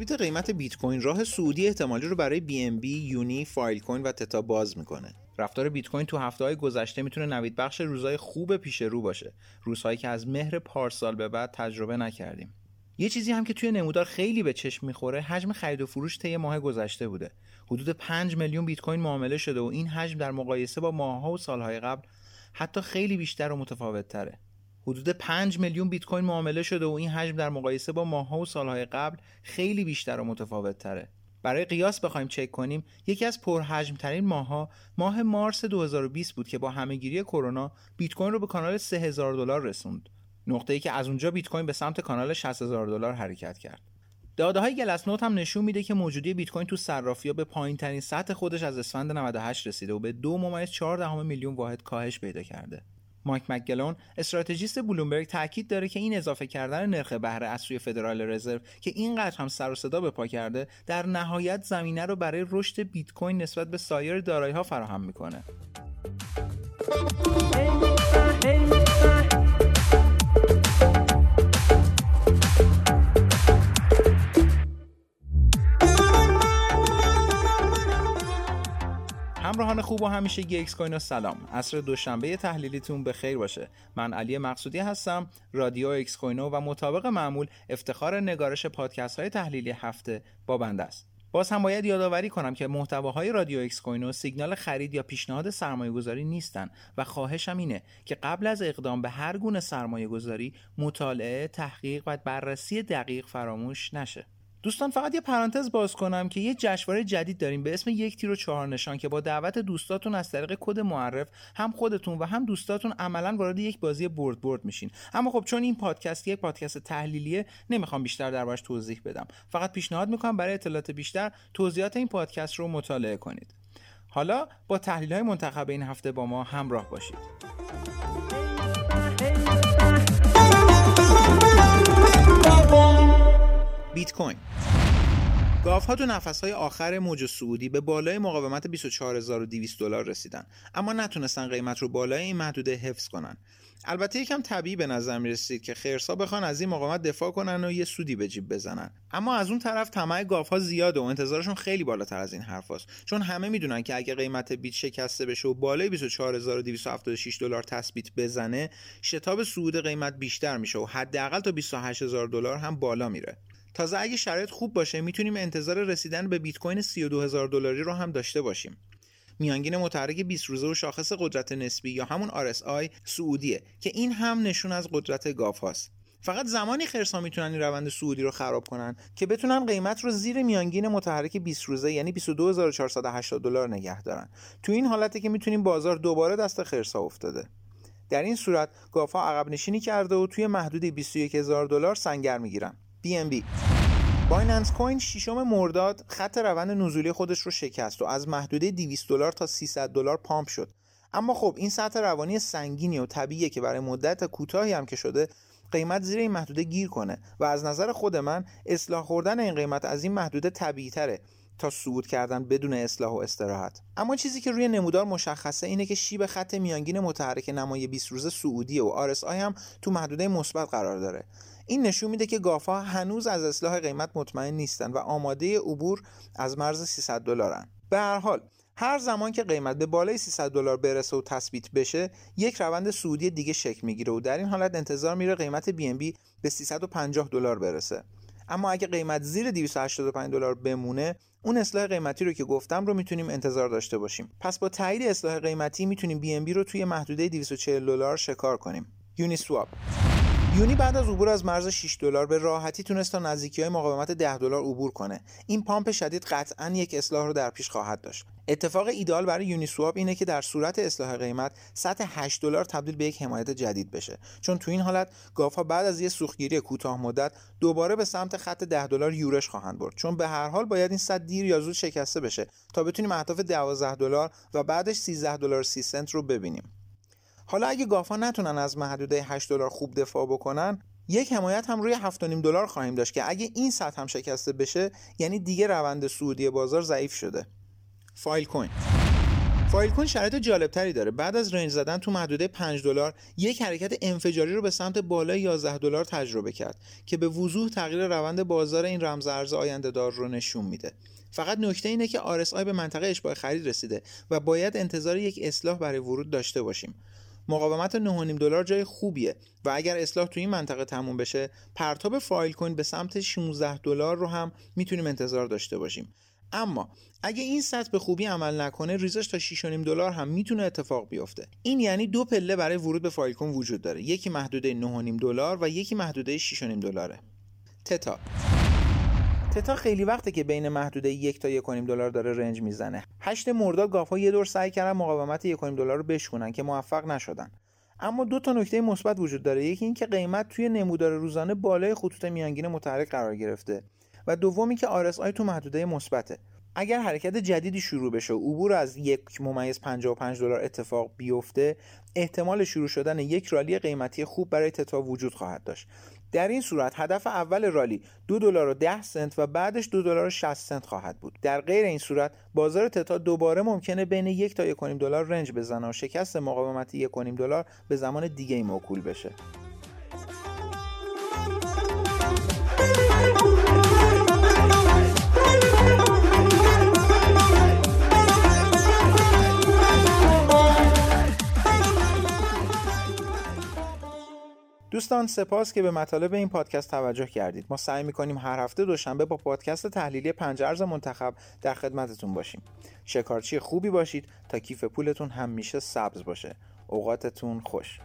تثبیت قیمت بیت کوین راه سعودی احتمالی رو برای BNB، یونی، فایل کوین و تتا باز می‌کنه. رفتار بیت کوین تو هفته های گذشته می‌تونه نوید بخش روزهای خوب پیش رو باشه. روزهایی که از مهر پارسال به بعد تجربه نکردیم. یه چیزی هم که توی نمودار خیلی به چشم می‌خوره حجم خرید و فروش طی ماه گذشته بوده حدود 5 میلیون بیت کوین معامله شده و این حجم در مقایسه با ماهها و سالهای قبل حتی خیلی بیشتر و متفاوت تره حدود 5 میلیون بیت کوین معامله شده و این حجم در مقایسه با ماهها و سالهای قبل خیلی بیشتر و متفاوت تره برای قیاس بخوایم چک کنیم یکی از پرحجم ترین ماهها ماه مارس 2020 بود که با همه‌گیری کرونا بیت کوین رو به کانال 3000 دلار رسوند. نقطه ای که از اونجا بیت کوین به سمت کانال 60000 دلار حرکت کرد. داده های گلس نوت هم نشون میده که موجودی بیت کوین تو صرافی به پایین ترین سطح خودش از اسفند 98 رسیده و به 2 ممیز 4 میلیون واحد کاهش پیدا کرده. مایک مکگلون استراتژیست بلومبرگ تاکید داره که این اضافه کردن نرخ بهره از سوی فدرال رزرو که اینقدر هم سر و صدا به پا کرده در نهایت زمینه رو برای رشد بیت کوین نسبت به سایر دارایی ها فراهم می‌کنه. همراهان خوب و همیشگی اکسکوینو سلام. عصر دوشنبه تحلیلیتون به خیر باشه. من علی مقصودی هستم رادیو اکسکوینو و مطابق معمول افتخار نگارش پادکست های تحلیلی هفته با بنده است. باز هم باید یادآوری کنم که محتواهای رادیو اکسکوینو سیگنال خرید یا پیشنهاد سرمایه گذاری نیستن و خواهشم اینه که قبل از اقدام به هر گونه سرمایه گذاری مطالعه، تحقیق و بررسی دقیق فراموش نشه. دوستان فقط یه پرانتز باز کنم که یه جشنواره جدید داریم به اسم یک تیر و چهار نشان که با دعوت دوستاتون از طریق کد معرف هم خودتون و هم دوستاتون عملا وارد یک بازی برد برد میشین. اما خب چون این پادکست یک پادکست تحلیلیه نمی‌خوام بیشتر دربارش توضیح بدم. فقط پیشنهاد می‌کنم برای اطلاعات بیشتر توضیحات این پادکست رو مطالعه کنید. حالا با تحلیل های منتخب این هفته با ما همراه باشید. بیت کوین. گاف ها تو نفس های آخر موج سعودی به بالای مقاومت 24200 دلار رسیدن. اما نتونستن قیمت رو بالای این محدوده حفظ کنن. البته یکم طبیعی به نظر می رسید که خرسا بخوان از این مقاومت دفاع کنن و یه سودی به جیب بزنن. اما از اون طرف طمع گاف ها زیاده و انتظارشون خیلی بالاتر از این حرفاست. چون همه می‌دونن که اگه قیمت بیت شکسته بشه و بالای 24276 دلار تثبیت بزنه شتاب صعود قیمت بیشتر میشه و حداقل تا 28000 دلار هم بالا میره. تازه اگه شرایط خوب باشه می‌تونیم انتظار رسیدن به بیت کوین 32000 دلاری رو هم داشته باشیم. میانگین متحرک 20 روزه و شاخص قدرت نسبی یا همون RSI سعودیه که این هم نشون از قدرت گاف هاست. فقط زمانی خرسا می‌تونن این روند سعودی رو خراب کنن که بتونن قیمت رو زیر میانگین متحرک 20 روزه یعنی 22480 دلار نگه دارن. تو این حالته که می‌تونیم بازار دوباره دست خرسا افتاده. در این صورت گافا عقب نشینی کرده و توی محدود 21000 دلار سنگر می‌گیرن. BNB بایننس کوین ششم مرداد خط روند نزولی خودش رو شکست و از محدوده 200 دلار تا 300 دلار پامپ شد. اما خب این سطح روانی سنگینی و طبیعیه که برای مدت کوتاهی هم که شده قیمت زیر این محدوده گیر کنه و از نظر خود من اصلاح خوردن این قیمت از این محدوده طبیعی تره تا صعود کردن بدون اصلاح و استراحت. اما چیزی که روی نمودار مشخصه اینه که شیب خط میانگین متحرک نمای 20 روزه سعودی و RSI هم تو محدوده مثبت قرار داره. این نشون میده که گافا هنوز از اصلاح قیمت مطمئن نیستن و آماده عبور از مرز 300 دلارن. به هر حال هر زمان که قیمت به بالای 300 دلار برسه و تثبیت بشه یک روند سعودی دیگه شکل می‌گیره و در این حالت انتظار میره قیمت BNB به 350 دلار برسه. اما اگه قیمت زیر 285 دلار بمونه اون اصلاح قیمتی رو که گفتم رو می‌تونیم انتظار داشته باشیم. پس با تایید اصلاح قیمتی می‌تونیم BNB رو توی محدوده 240 دلار شکار کنیم. یونی سواب یونی بعد از عبور از مرز 6 دلار به راحتی تونست تا نزدیکی های مقاومت 10 دلار عبور کنه. این پامپ شدید قطعا یک اصلاح رو در پیش خواهد داشت. اتفاق ایدال برای یونی سواب اینه که در صورت اصلاح قیمت سطح 8 دلار تبدیل به یک حمایت جدید بشه. چون تو این حالت گاف ها بعد از یه سوختگیری کوتاه مدت دوباره به سمت خط 10 دلار یورش خواهند برد. چون به هر حال باید این سطح دیر یا زود شکسته بشه تا بتونیم اهداف 12 دلار و بعدش 13 دلار 30 سنت رو ببینیم. حالا اگه گافا نتونن از محدوده 8 دلار خوب دفاع بکنن یک حمایت هم روی 7.5 دلار خواهیم داشت که اگه این سطح هم شکسته بشه یعنی دیگه روند سعودی بازار ضعیف شده. فایل کوین. فایل کوین شرایط جالبتری داره. بعد از رنج زدن تو محدوده 5 دلار یک حرکت انفجاری رو به سمت بالای 11 دلار تجربه کرد که به وضوح تغییر روند بازار این رمز ارز آینده دار رو نشون میده. فقط نکته اینه که RSI به منطقه اشباع خرید رسیده و باید انتظار یک اصلاح برای ورود داشته باشیم. مقاومت 9.5 دلار جای خوبیه و اگر اصلاح تو این منطقه تموم بشه پرتاب فایل کوین به سمت 16 دلار رو هم می‌تونیم انتظار داشته باشیم. اما اگه این سطح به خوبی عمل نکنه ریزش تا 6.5 دلار هم می‌تونه اتفاق بیفته. این یعنی دو پله برای ورود به فایل کوین وجود داره. یکی محدوده 9.5 دلار و یکی محدوده 6.5 دلاره. تتا. تتا خیلی وقته که بین محدوده یک تا یک دلار داره رنج می‌زنه. هشت مرداد گاف ها یه دور سعی کردن مقاومت یک دلار رو بشکنن که موفق نشدن. اما دو تا نکته مثبت وجود داره. یکی اینکه قیمت توی نمودار روزانه بالای خطوط میانگین متحرک قرار گرفته. و دومی که RSI تو محدوده مثبته. اگر حرکت جدیدی شروع بشه و عبور از یک ممیز 55 دلار اتفاق بیفته احتمال شروع شدن یک رالی قیمتی خوب برای تتا وجود خواهد داشت. در این صورت هدف اول رالی دو دلار و 10 سنت و بعدش دو دلار و 60 سنت خواهد بود. در غیر این صورت بازار تتا دوباره ممکنه بین یک تا یک دلار رنج بزنه و شکست مقاومت یک دلار به زمان دیگه موکول بشه. دوستان سپاس که به مطالب این پادکست توجه کردید. ما سعی می‌کنیم هر هفته دوشنبه با پادکست تحلیلی پنج ارز منتخب در خدمتتون باشیم. شکارچی خوبی باشید تا کیف پولتون همیشه سبز باشه. اوقاتتون خوش.